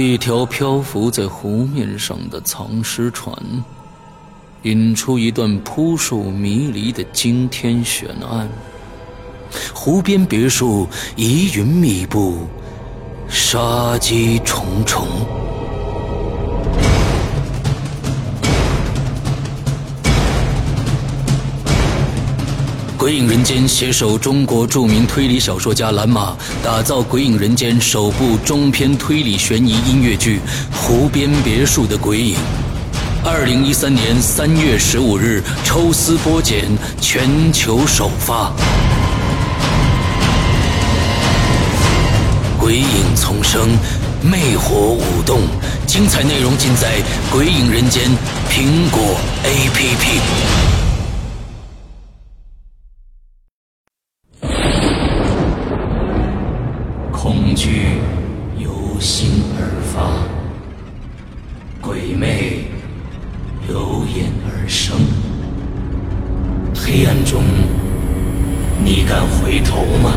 一条漂浮在湖面上的藏尸船，引出一段扑朔迷离的惊天悬案。湖边别墅疑云密布，杀机重重。鬼影人间携手中国著名推理小说家蓝马，打造鬼影人间首部中篇推理悬疑音乐剧《湖边别墅的鬼影》。二零一三年三月十五日抽丝剥茧，全球首发。鬼影丛生，魅火舞动，精彩内容尽在鬼影人间苹果 APP。惧由心而发，鬼魅由眼而生。黑暗中，你敢回头吗？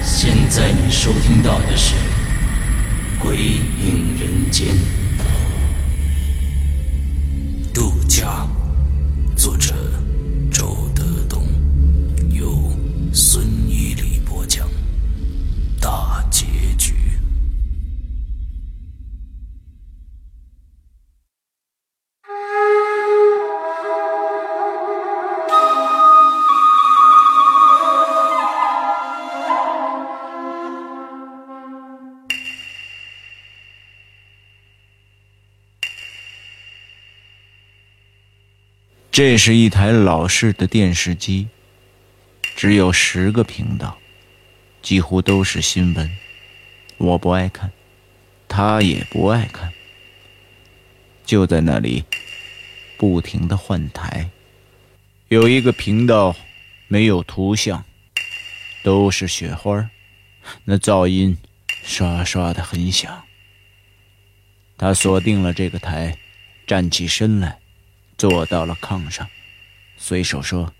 现在你收听到的是《鬼影人间》，杜家，这是一台老式的电视机。只有十个频道，几乎都是新闻。我不爱看，他也不爱看。就在那里，不停的换台。有一个频道没有图像，都是雪花，那噪音刷刷的很响。他锁定了这个台，站起身来，坐到了炕上，随手说。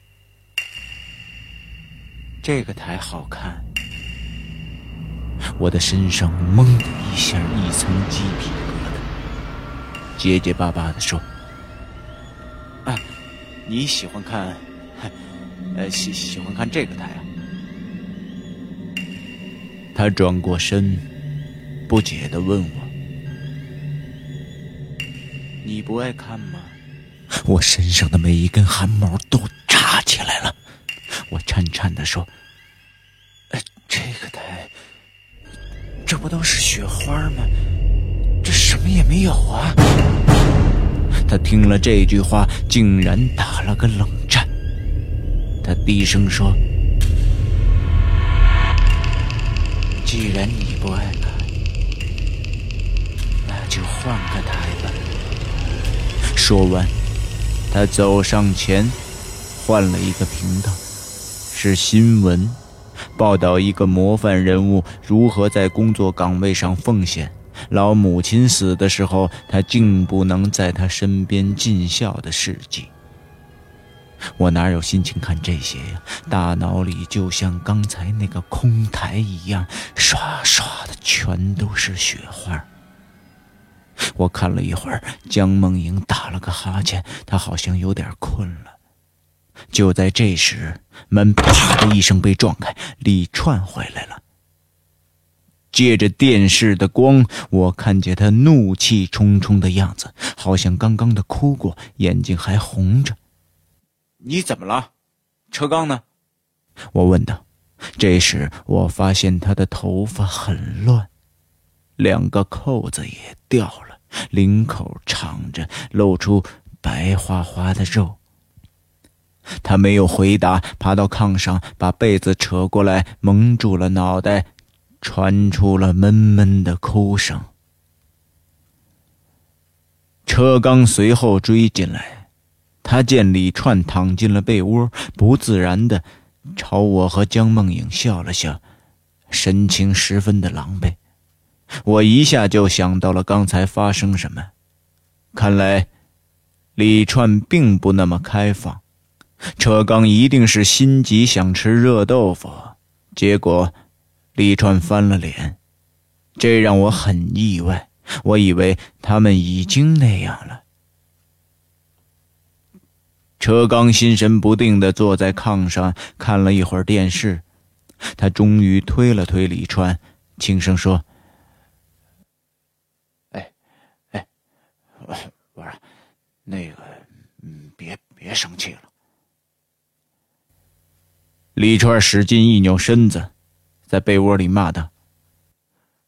这个台好看，我的身上猛的一下一层鸡皮疙瘩，结结巴巴的说：“啊，你喜欢看，呃，喜喜欢看这个台啊？”他转过身，不解的问我：“你不爱看吗？”我身上的每一根汗毛都炸起来了。我颤颤的说：“这个台，这不都是雪花吗？这什么也没有啊！”他听了这句话，竟然打了个冷战。他低声说：“既然你不爱看，那就换个台吧。”说完，他走上前，换了一个频道。是新闻，报道一个模范人物如何在工作岗位上奉献。老母亲死的时候，他竟不能在他身边尽孝的事迹。我哪有心情看这些呀？大脑里就像刚才那个空台一样，刷刷的全都是雪花。我看了一会儿，江梦莹打了个哈欠，她好像有点困了。就在这时，门啪的一声被撞开，李串回来了。借着电视的光，我看见他怒气冲冲的样子，好像刚刚的哭过，眼睛还红着。你怎么了？车刚呢？我问道。这时我发现他的头发很乱，两个扣子也掉了，领口敞着，露出白花花的肉。他没有回答，爬到炕上，把被子扯过来蒙住了脑袋，传出了闷闷的哭声。车刚随后追进来，他见李串躺进了被窝，不自然的朝我和江梦影笑了笑，神情十分的狼狈。我一下就想到了刚才发生什么，看来李串并不那么开放。车刚一定是心急，想吃热豆腐，结果，李川翻了脸，这让我很意外。我以为他们已经那样了。车刚心神不定地坐在炕上看了一会儿电视，他终于推了推李川，轻声说：“哎，哎，不是，那个，嗯，别别生气了。”李川使劲一扭身子，在被窝里骂道：“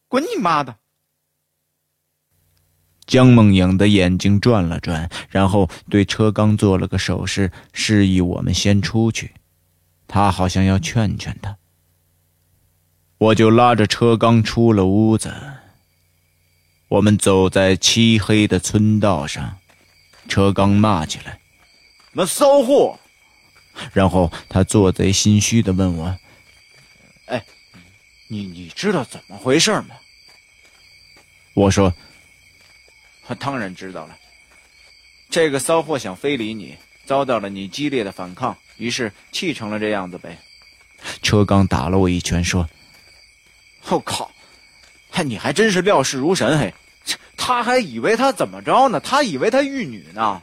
滚你妈的！”江梦影的眼睛转了转，然后对车刚做了个手势，示意我们先出去。他好像要劝劝他。我就拉着车刚出了屋子。我们走在漆黑的村道上，车刚骂起来：“那骚货！”然后他做贼心虚的问我：“哎，你你知道怎么回事吗？”我说：“我当然知道了。这个骚货想非礼你，遭到了你激烈的反抗，于是气成了这样子呗。”车刚打了我一拳，说：“我靠，嗨，你还真是料事如神嘿！他还以为他怎么着呢？他以为他玉女呢。”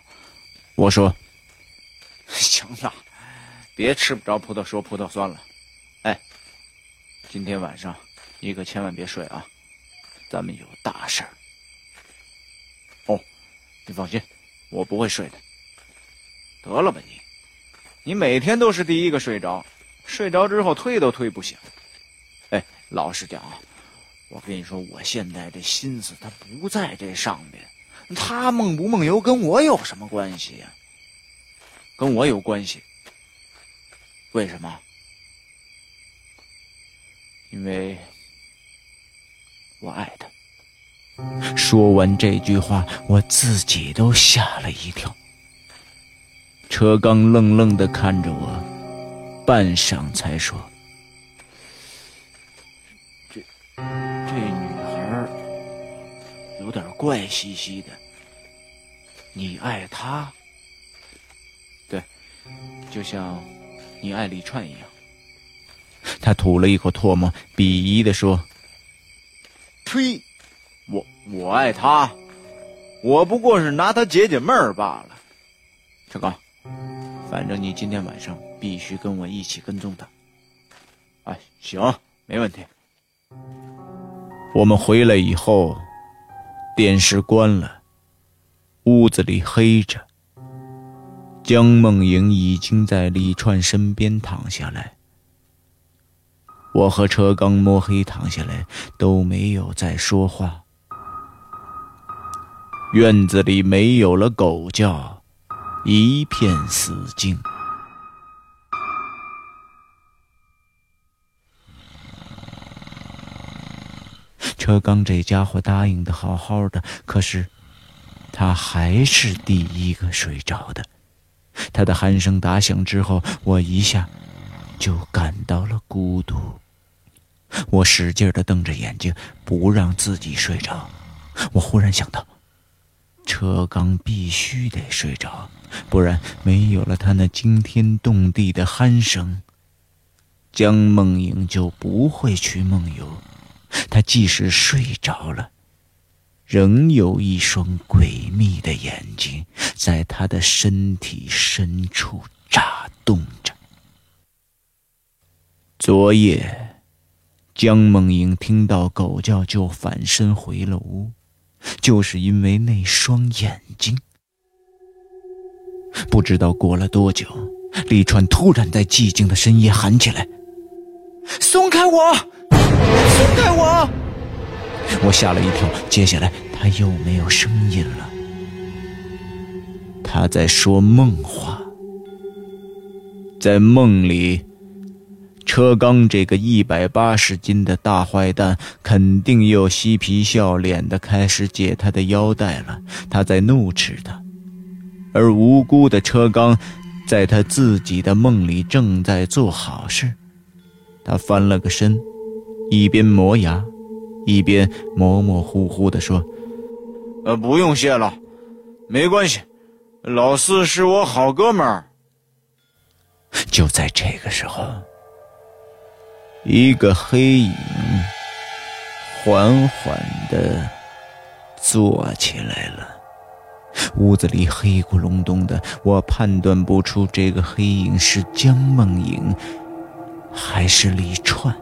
我说：“行了。”别吃不着葡萄说葡萄酸了，哎，今天晚上你可千万别睡啊，咱们有大事儿。哦，你放心，我不会睡的。得了吧你，你每天都是第一个睡着，睡着之后推都推不醒。哎，老实讲啊，我跟你说，我现在这心思他不在这上面，他梦不梦游跟我有什么关系呀？跟我有关系。为什么？因为我爱他。说完这句话，我自己都吓了一跳。车刚愣愣的看着我，半晌才说：“点怪兮兮的。你爱他？对，就像……”你爱李串一样，他吐了一口唾沫，鄙夷的说：“呸！我我爱他，我不过是拿他解解闷儿罢了。”车刚，反正你今天晚上必须跟我一起跟踪他。哎，行，没问题。我们回来以后，电视关了，屋子里黑着。江梦莹已经在李川身边躺下来，我和车刚摸黑躺下来，都没有再说话。院子里没有了狗叫，一片死静。车刚这家伙答应的好好的，可是他还是第一个睡着的。他的鼾声打响之后，我一下就感到了孤独。我使劲的瞪着眼睛，不让自己睡着。我忽然想到，车刚必须得睡着，不然没有了他那惊天动地的鼾声，江梦影就不会去梦游。他即使睡着了。仍有一双诡秘的眼睛在他的身体深处眨动着。昨夜，江梦莹听到狗叫就反身回了屋，就是因为那双眼睛。不知道过了多久，李川突然在寂静的深夜喊起来：“松开我！松开我！”我吓了一跳，接下来他又没有声音了。他在说梦话，在梦里，车刚这个一百八十斤的大坏蛋肯定又嬉皮笑脸的开始解他的腰带了。他在怒斥他，而无辜的车刚，在他自己的梦里正在做好事。他翻了个身，一边磨牙。一边模模糊糊地说：“呃，不用谢了，没关系，老四是我好哥们儿。”就在这个时候，一个黑影缓缓地坐起来了。屋子里黑咕隆咚的，我判断不出这个黑影是江梦影还是李川，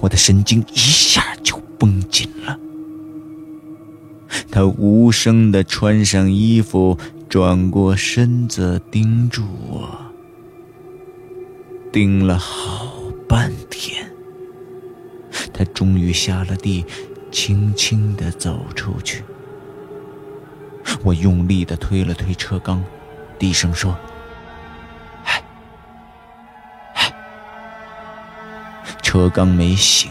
我的神经一下就绷紧了。他无声地穿上衣服，转过身子，盯住我，盯了好半天。他终于下了地，轻轻地走出去。我用力地推了推车缸，低声说：“车刚没醒，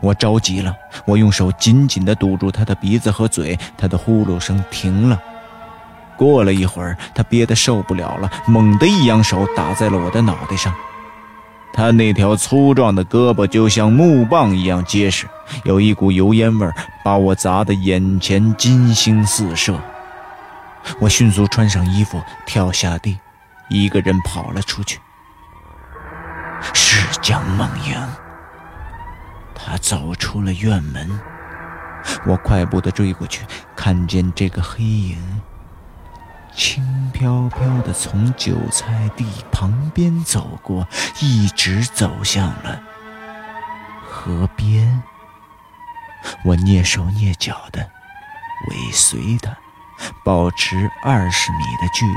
我着急了，我用手紧紧地堵住他的鼻子和嘴，他的呼噜声停了。过了一会儿，他憋得受不了了，猛地一扬手打在了我的脑袋上。他那条粗壮的胳膊就像木棒一样结实，有一股油烟味把我砸得眼前金星四射。我迅速穿上衣服，跳下地，一个人跑了出去。是江梦莹。他走出了院门，我快步的追过去，看见这个黑影。轻飘飘地从韭菜地旁边走过，一直走向了河边。我蹑手蹑脚地尾随他，保持二十米的距离。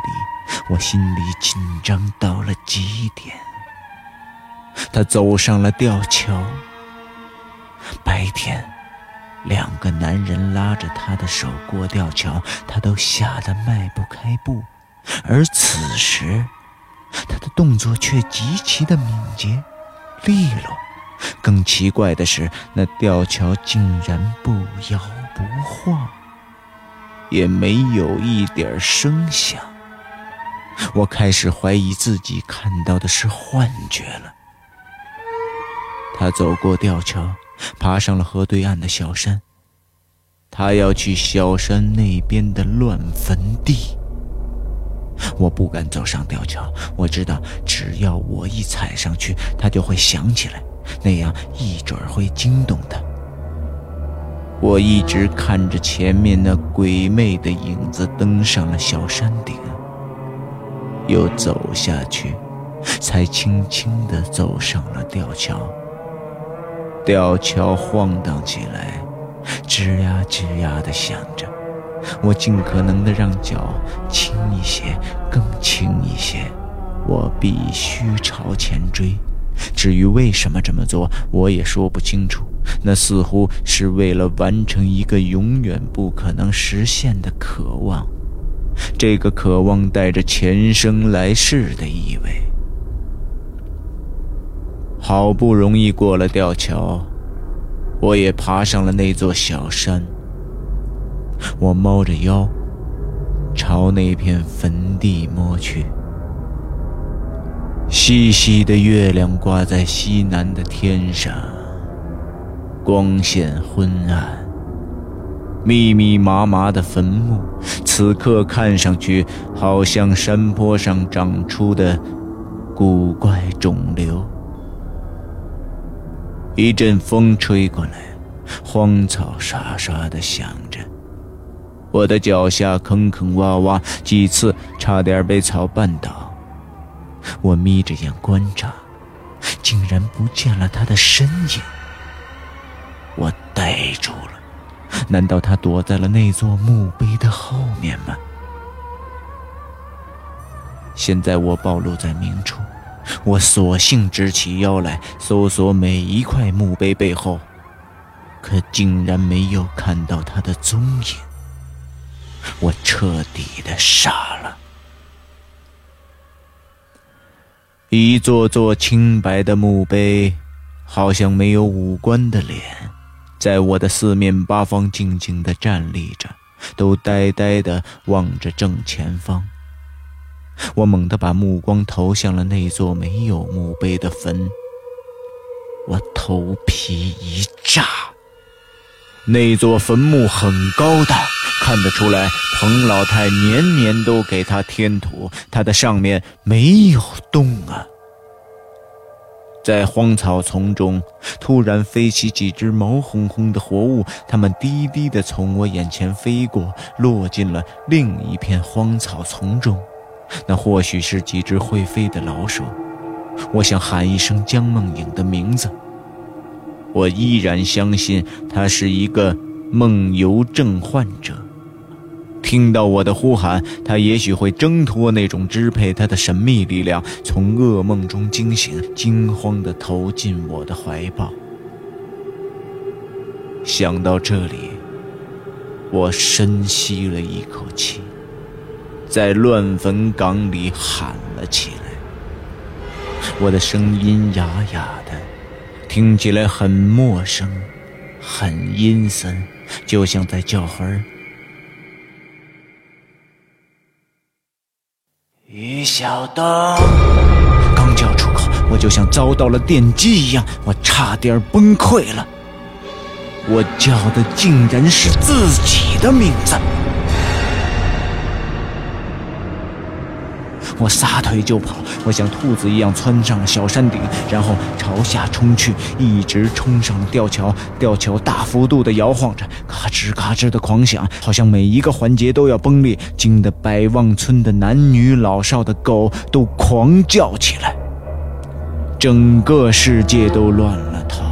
我心里紧张到了极点。他走上了吊桥。白天。两个男人拉着他的手过吊桥，他都吓得迈不开步。而此时，他的动作却极其的敏捷、利落。更奇怪的是，那吊桥竟然不摇不晃，也没有一点声响。我开始怀疑自己看到的是幻觉了。他走过吊桥。爬上了河对岸的小山，他要去小山那边的乱坟地。我不敢走上吊桥，我知道只要我一踩上去，他就会想起来，那样一准会惊动他。我一直看着前面那鬼魅的影子登上了小山顶，又走下去，才轻轻地走上了吊桥。吊桥晃荡起来，吱呀吱呀的响着。我尽可能的让脚轻一些，更轻一些。我必须朝前追。至于为什么这么做，我也说不清楚。那似乎是为了完成一个永远不可能实现的渴望。这个渴望带着前生来世的意味。好不容易过了吊桥，我也爬上了那座小山。我猫着腰，朝那片坟地摸去。细细的月亮挂在西南的天上，光线昏暗。密密麻麻的坟墓，此刻看上去好像山坡上长出的古怪肿瘤。一阵风吹过来，荒草沙沙的响着，我的脚下坑坑洼洼，几次差点被草绊倒。我眯着眼观察，竟然不见了他的身影。我呆住了，难道他躲在了那座墓碑的后面吗？现在我暴露在明处。我索性直起腰来，搜索每一块墓碑背后，可竟然没有看到他的踪影。我彻底的傻了。一座座清白的墓碑，好像没有五官的脸，在我的四面八方静静的站立着，都呆呆的望着正前方。我猛地把目光投向了那座没有墓碑的坟，我头皮一炸。那座坟墓很高大，看得出来彭老太年年都给他添土，它的上面没有洞啊。在荒草丛中，突然飞起几只毛烘烘的活物，它们低低地从我眼前飞过，落进了另一片荒草丛中。那或许是几只会飞的老鼠。我想喊一声江梦影的名字。我依然相信他是一个梦游症患者。听到我的呼喊，他也许会挣脱那种支配他的神秘力量，从噩梦中惊醒，惊慌地投进我的怀抱。想到这里，我深吸了一口气，在乱坟岗里喊了起来。我的声音哑哑的，听起来很陌生，很阴森，就像在叫魂儿。于小东，刚叫出口，我就像遭到了电击一样，我差点崩溃了。我叫的竟然是自己的名字。我撒腿就跑，我像兔子一样窜上了小山顶，然后朝下冲去，一直冲上了吊桥。吊桥大幅度地摇晃着，咔吱咔吱的狂响，好像每一个环节都要崩裂，惊得百望村的男女老少的狗都狂叫起来。整个世界都乱了套，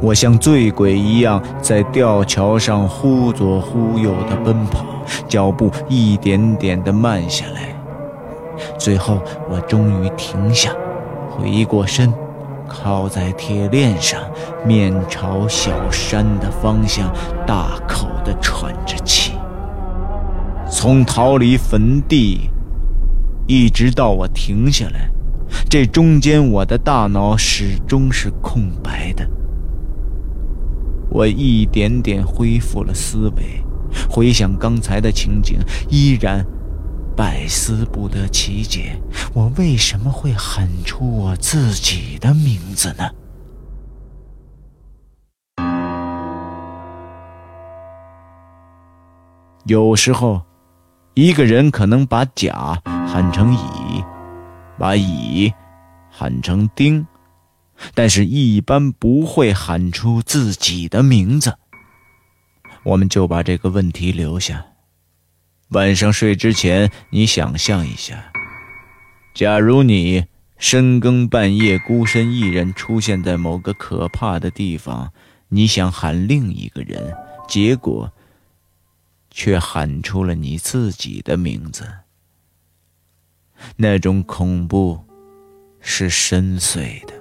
我像醉鬼一样在吊桥上忽左忽右地奔跑，脚步一点点地慢下来。最后，我终于停下，回过身，靠在铁链上，面朝小山的方向，大口地喘着气。从逃离坟地，一直到我停下来，这中间我的大脑始终是空白的。我一点点恢复了思维，回想刚才的情景，依然。百思不得其解，我为什么会喊出我自己的名字呢？有时候，一个人可能把甲喊成乙，把乙喊成丁，但是一般不会喊出自己的名字。我们就把这个问题留下。晚上睡之前，你想象一下，假如你深更半夜孤身一人出现在某个可怕的地方，你想喊另一个人，结果却喊出了你自己的名字，那种恐怖是深邃的。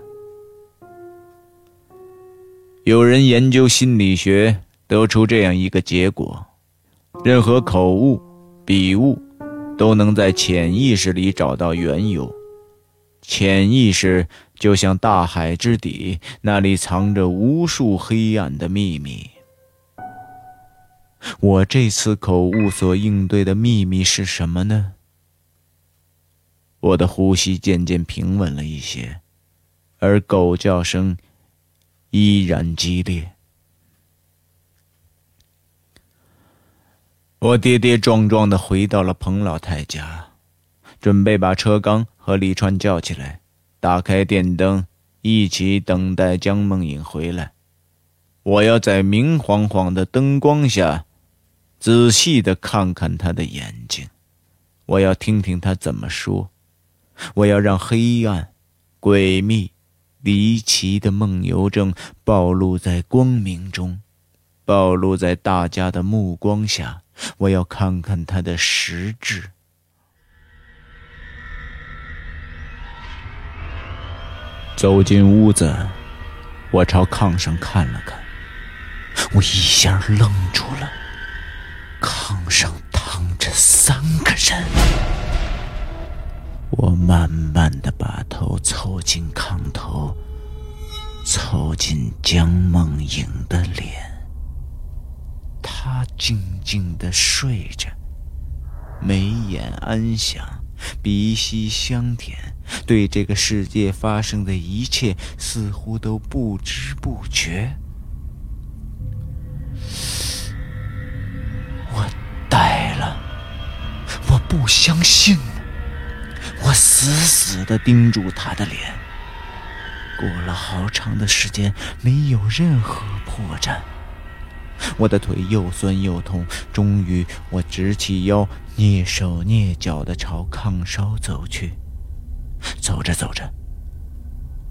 有人研究心理学，得出这样一个结果：任何口误。笔误都能在潜意识里找到缘由，潜意识就像大海之底，那里藏着无数黑暗的秘密。我这次口误所应对的秘密是什么呢？我的呼吸渐渐平稳了一些，而狗叫声依然激烈。我跌跌撞撞地回到了彭老太家，准备把车刚和李川叫起来，打开电灯，一起等待江梦影回来。我要在明晃晃的灯光下，仔细地看看他的眼睛，我要听听他怎么说，我要让黑暗、诡秘、离奇的梦游症暴露在光明中，暴露在大家的目光下。我要看看他的实质。走进屋子，我朝炕上看了看，我一下愣住了。炕上躺着三个人。我慢慢的把头凑近炕头，凑近江梦影的脸。他静静的睡着，眉眼安详，鼻息香甜，对这个世界发生的一切似乎都不知不觉。我呆了，我不相信，我死死的盯住他的脸，过了好长的时间，没有任何破绽。我的腿又酸又痛，终于我直起腰，蹑手蹑脚地朝炕梢走去。走着走着，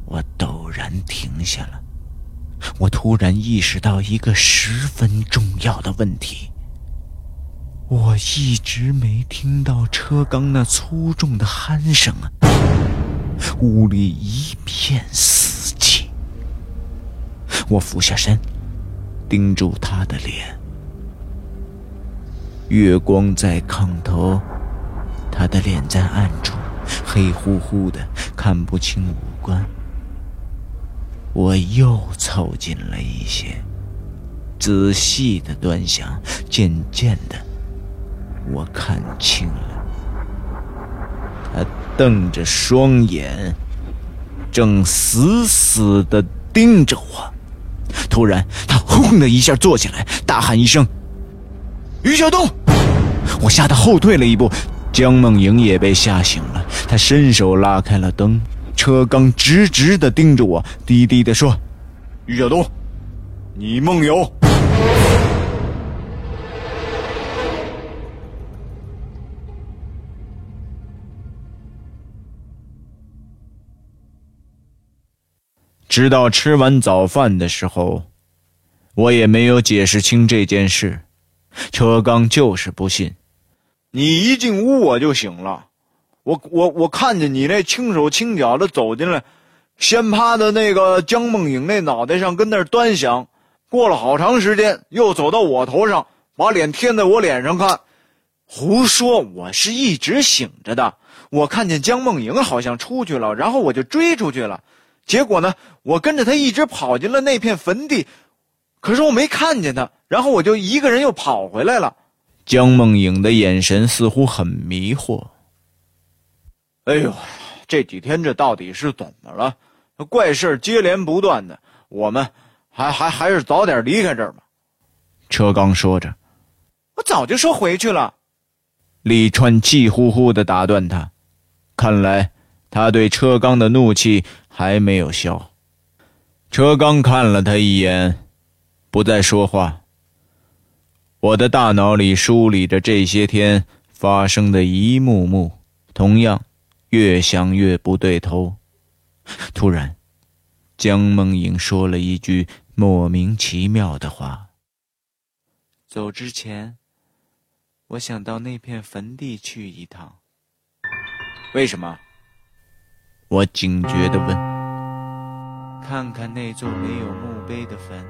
我陡然停下了。我突然意识到一个十分重要的问题：我一直没听到车刚那粗重的鼾声啊！屋里一片死寂。我俯下身，盯住他的脸。月光在炕头，他的脸在暗处，黑乎乎的，看不清五官。我又凑近了一些，仔细的端详，渐渐的，我看清了，他瞪着双眼，正死死的盯着我。突然，他轰的一下坐起来，大喊一声：“于小东！”我吓得后退了一步，江梦莹也被吓醒了，她伸手拉开了灯。车刚直直的盯着我，低低的说：“于小东，你梦游。”直到吃完早饭的时候，我也没有解释清这件事。车刚就是不信，你一进屋我就醒了。我我我看见你那轻手轻脚的走进来，先趴在那个江梦影那脑袋上，跟那儿端详。过了好长时间，又走到我头上，把脸贴在我脸上看。胡说！我是一直醒着的。我看见江梦莹好像出去了，然后我就追出去了。结果呢，我跟着他一直跑进了那片坟地，可是我没看见他，然后我就一个人又跑回来了。江梦影的眼神似乎很迷惑。哎呦，这几天这到底是怎么了？怪事接连不断的，我们还还还是早点离开这儿吧。车刚说着，我早就说回去了。李川气呼呼的打断他，看来他对车刚的怒气还没有消。车刚看了他一眼，不再说话。我的大脑里梳理着这些天发生的一幕幕，同样。越想越不对头，突然，江梦影说了一句莫名其妙的话：“走之前，我想到那片坟地去一趟。”为什么？我警觉的问：“看看那座没有墓碑的坟，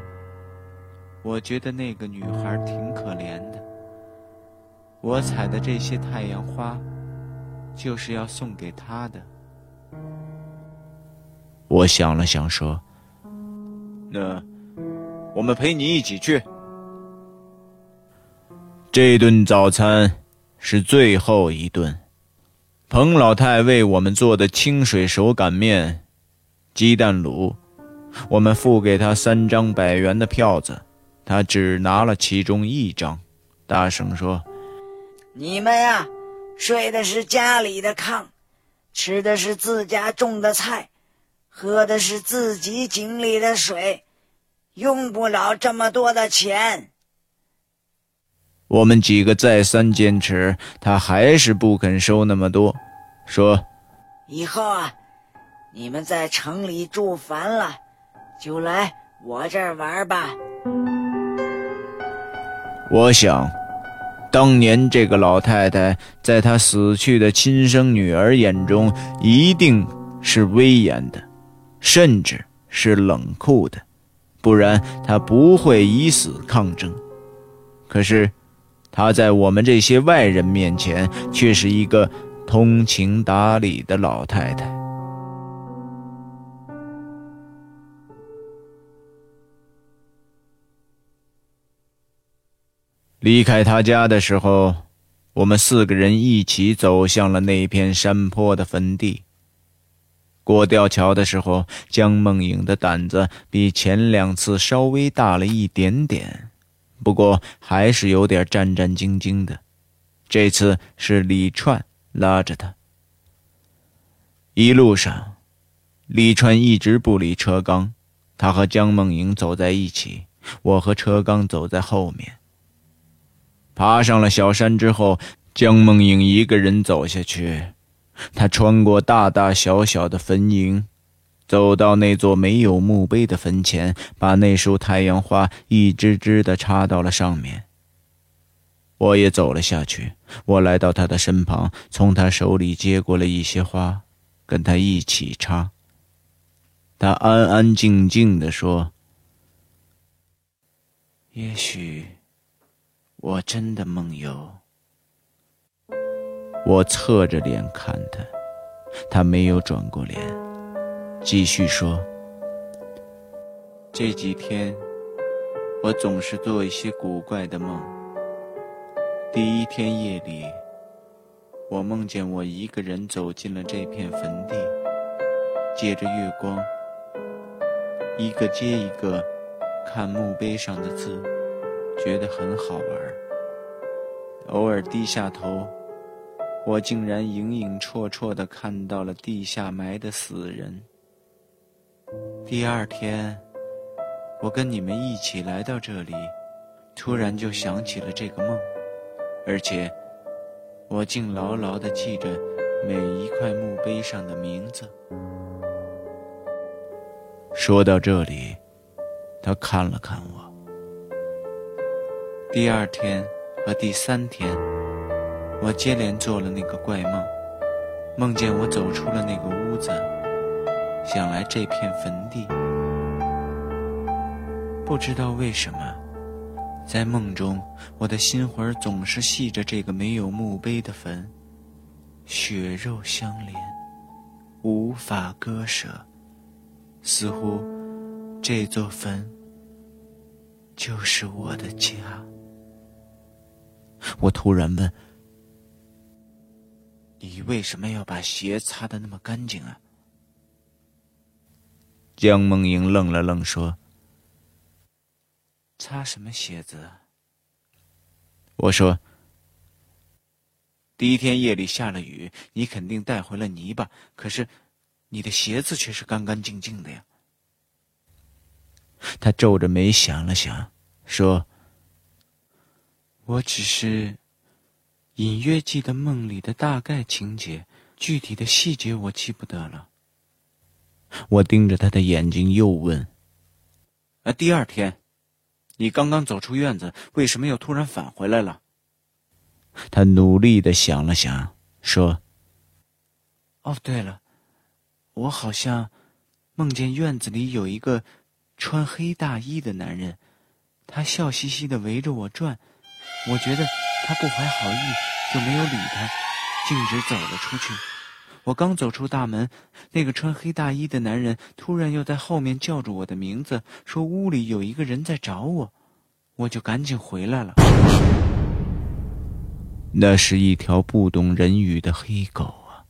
我觉得那个女孩挺可怜的。我采的这些太阳花。”就是要送给她的。我想了想，说：“那我们陪你一起去。”这顿早餐是最后一顿。彭老太为我们做的清水手擀面、鸡蛋卤，我们付给他三张百元的票子，他只拿了其中一张，大声说：“你们呀！”睡的是家里的炕，吃的是自家种的菜，喝的是自己井里的水，用不了这么多的钱。我们几个再三坚持，他还是不肯收那么多，说：“以后啊，你们在城里住烦了，就来我这儿玩吧。”我想。当年这个老太太，在她死去的亲生女儿眼中，一定是威严的，甚至是冷酷的，不然她不会以死抗争。可是，她在我们这些外人面前，却是一个通情达理的老太太。离开他家的时候，我们四个人一起走向了那片山坡的坟地。过吊桥的时候，江梦影的胆子比前两次稍微大了一点点，不过还是有点战战兢兢的。这次是李串拉着他。一路上，李川一直不理车刚，他和江梦莹走在一起，我和车刚走在后面。爬上了小山之后，江梦莹一个人走下去，她穿过大大小小的坟茔，走到那座没有墓碑的坟前，把那束太阳花一支支的插到了上面。我也走了下去，我来到他的身旁，从他手里接过了一些花，跟他一起插。他安安静静的说：“也许我真的梦游。”我侧着脸看他，他没有转过脸，继续说：“这几天，我总是做一些古怪的梦。第一天夜里，我梦见我一个人走进了这片坟地，借着月光。”一个接一个看墓碑上的字，觉得很好玩。偶尔低下头，我竟然影影绰绰地看到了地下埋的死人。第二天，我跟你们一起来到这里，突然就想起了这个梦，而且我竟牢牢地记着每一块墓碑上的名字。说到这里，他看了看我。第二天和第三天，我接连做了那个怪梦，梦见我走出了那个屋子，想来这片坟地。不知道为什么，在梦中，我的心魂总是系着这个没有墓碑的坟，血肉相连，无法割舍。似乎这座坟就是我的家。我突然问：“你为什么要把鞋擦的那么干净啊？”江梦莹愣了愣，说：“擦什么鞋子？”我说：“第一天夜里下了雨，你肯定带回了泥巴，可是……”你的鞋子却是干干净净的呀。他皱着眉想了想，说：“我只是隐约记得梦里的大概情节，具体的细节我记不得了。”我盯着他的眼睛，又问：“啊，第二天，你刚刚走出院子，为什么又突然返回来了？”他努力的想了想，说：“哦，对了。”我好像梦见院子里有一个穿黑大衣的男人，他笑嘻嘻的围着我转，我觉得他不怀好意，就没有理他，径直走了出去。我刚走出大门，那个穿黑大衣的男人突然又在后面叫住我的名字，说屋里有一个人在找我，我就赶紧回来了。那是一条不懂人语的黑狗啊。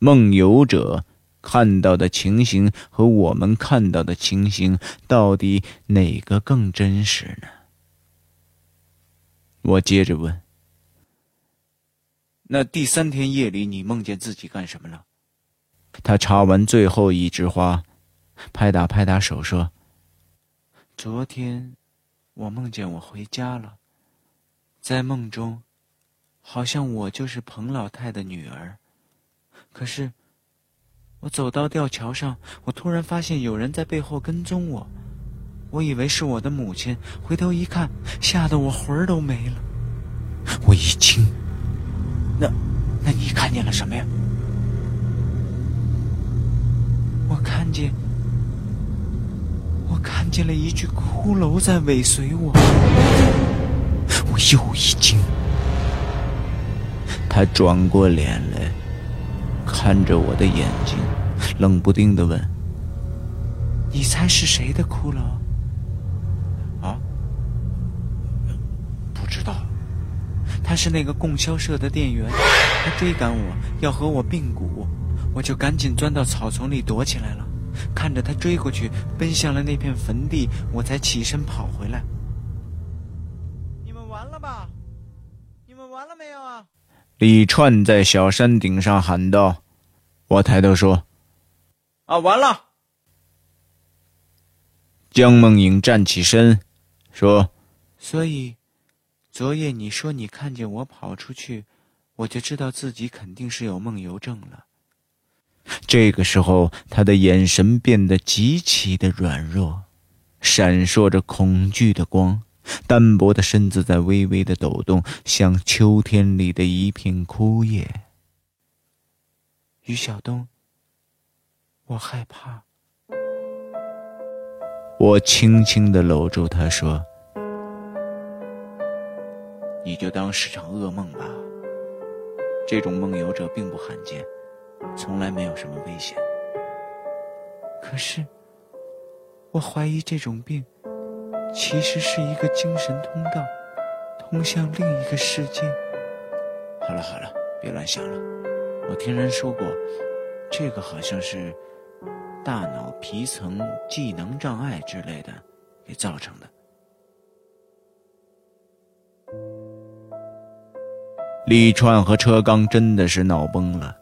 梦游者看到的情形和我们看到的情形，到底哪个更真实呢？我接着问：“那第三天夜里，你梦见自己干什么了？”他插完最后一枝花，拍打拍打手说：“昨天，我梦见我回家了，在梦中，好像我就是彭老太的女儿。”可是，我走到吊桥上，我突然发现有人在背后跟踪我，我以为是我的母亲，回头一看，吓得我魂儿都没了。我一惊，那，那你看见了什么呀？我看见，我看见了一具骷髅在尾随我。我又一惊，他转过脸来。看着我的眼睛，冷不丁的问：“你猜是谁的骷髅？”啊？不知道。他是那个供销社的店员，他追赶我要和我并股，我就赶紧钻到草丛里躲起来了。看着他追过去，奔向了那片坟地，我才起身跑回来。你们完了吧？你们完了没有啊？李串在小山顶上喊道：“我抬头说，啊，完了！江梦影站起身，说：“所以，昨夜你说你看见我跑出去，我就知道自己肯定是有梦游症了。”这个时候，他的眼神变得极其的软弱，闪烁着恐惧的光，单薄的身子在微微的抖动，像秋天里的一片枯叶。于晓东，我害怕。我轻轻的搂住他，说：“你就当是场噩梦吧。这种梦游者并不罕见，从来没有什么危险。可是，我怀疑这种病其实是一个精神通道，通向另一个世界。好了好了，别乱想了。我听人说过，这个好像是……”大脑皮层技能障碍之类的给造成的。李串和车刚真的是闹崩了，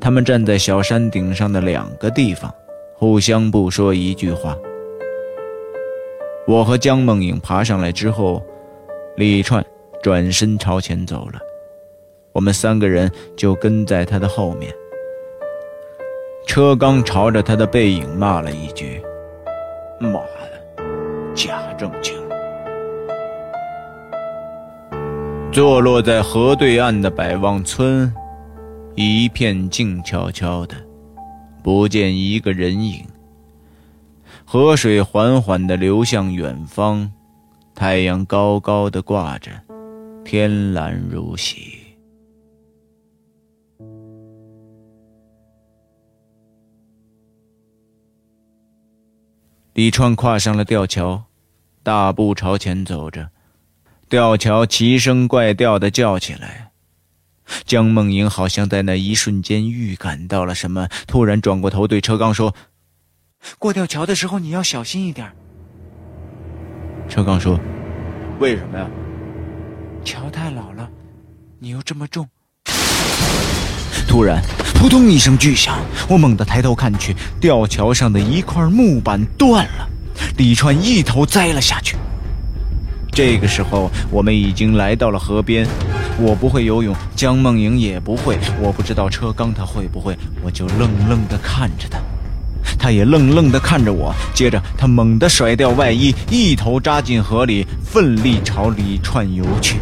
他们站在小山顶上的两个地方，互相不说一句话。我和江梦影爬上来之后，李串转身朝前走了，我们三个人就跟在他的后面。车刚朝着他的背影骂了一句：“妈的，假正经！”坐落在河对岸的百望村，一片静悄悄的，不见一个人影。河水缓缓地流向远方，太阳高高的挂着，天蓝如洗。李川跨上了吊桥，大步朝前走着。吊桥奇声怪调的叫起来。江梦莹好像在那一瞬间预感到了什么，突然转过头对车刚说：“过吊桥的时候你要小心一点。”车刚说：“为什么呀？桥太老了，你又这么重。”突然，扑通一声巨响，我猛地抬头看去，吊桥上的一块木板断了，李川一头栽了下去。这个时候，我们已经来到了河边。我不会游泳，江梦莹也不会，我不知道车刚他会不会，我就愣愣地看着他，他也愣愣地看着我。接着，他猛地甩掉外衣，一头扎进河里，奋力朝里窜游去。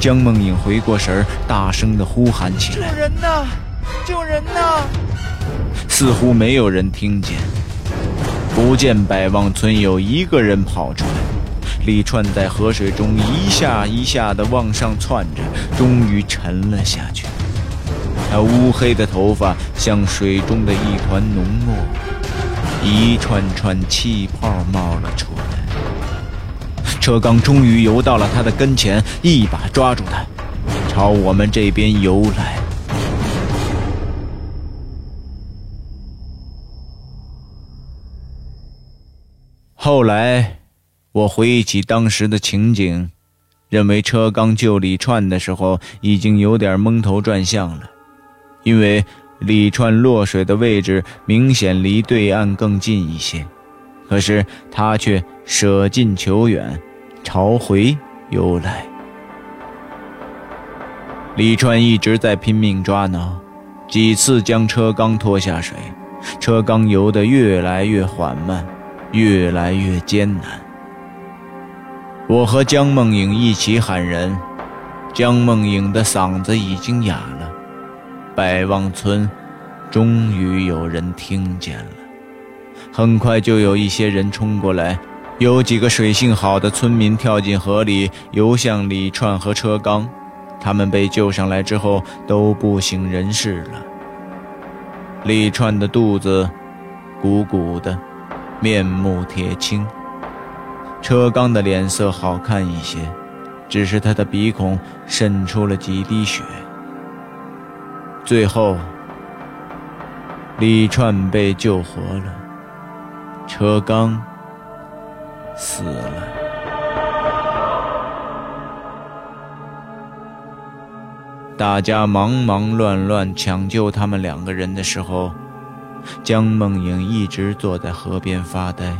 江梦影回过神儿，大声的呼喊起来：“救人呐！救人呐！”似乎没有人听见。不见百望村有一个人跑出来。李串在河水中一下一下的往上窜着，终于沉了下去。他乌黑的头发像水中的一团浓墨，一串串气泡冒了出来。车刚终于游到了他的跟前，一把抓住他，朝我们这边游来。后来，我回忆起当时的情景，认为车刚救李串的时候已经有点蒙头转向了，因为李串落水的位置明显离对岸更近一些，可是他却舍近求远。朝回游来，李川一直在拼命抓挠，几次将车刚拖下水，车刚游得越来越缓慢，越来越艰难。我和江梦影一起喊人，江梦影的嗓子已经哑了。百望村，终于有人听见了，很快就有一些人冲过来。有几个水性好的村民跳进河里，游向李串和车刚。他们被救上来之后都不省人事了。李串的肚子鼓鼓的，面目铁青；车刚的脸色好看一些，只是他的鼻孔渗出了几滴血。最后，李串被救活了，车刚。死了。大家忙忙乱乱抢救他们两个人的时候，江梦影一直坐在河边发呆。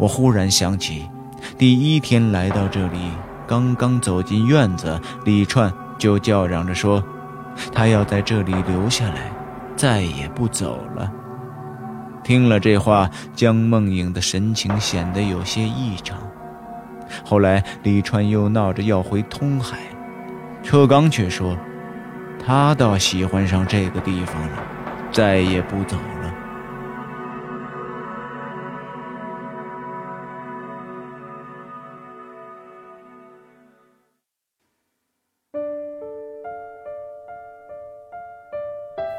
我忽然想起，第一天来到这里，刚刚走进院子，李串就叫嚷着说，他要在这里留下来，再也不走了。听了这话，江梦影的神情显得有些异常。后来，李川又闹着要回通海，车刚却说，他倒喜欢上这个地方了，再也不走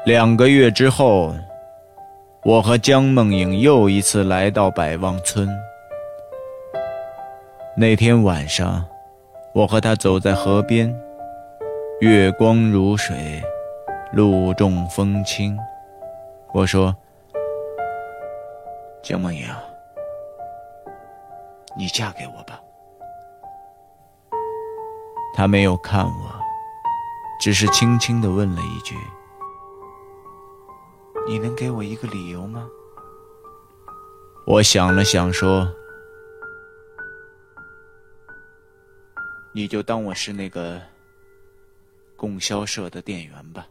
两个月之后。我和江梦影又一次来到百望村。那天晚上，我和他走在河边，月光如水，露重风轻。我说：“江梦影，你嫁给我吧。”他没有看我，只是轻轻地问了一句。你能给我一个理由吗？我想了想，说：“你就当我是那个供销社的店员吧。”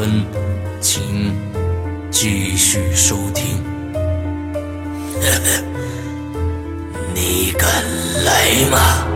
分，请继续收听。你敢来吗？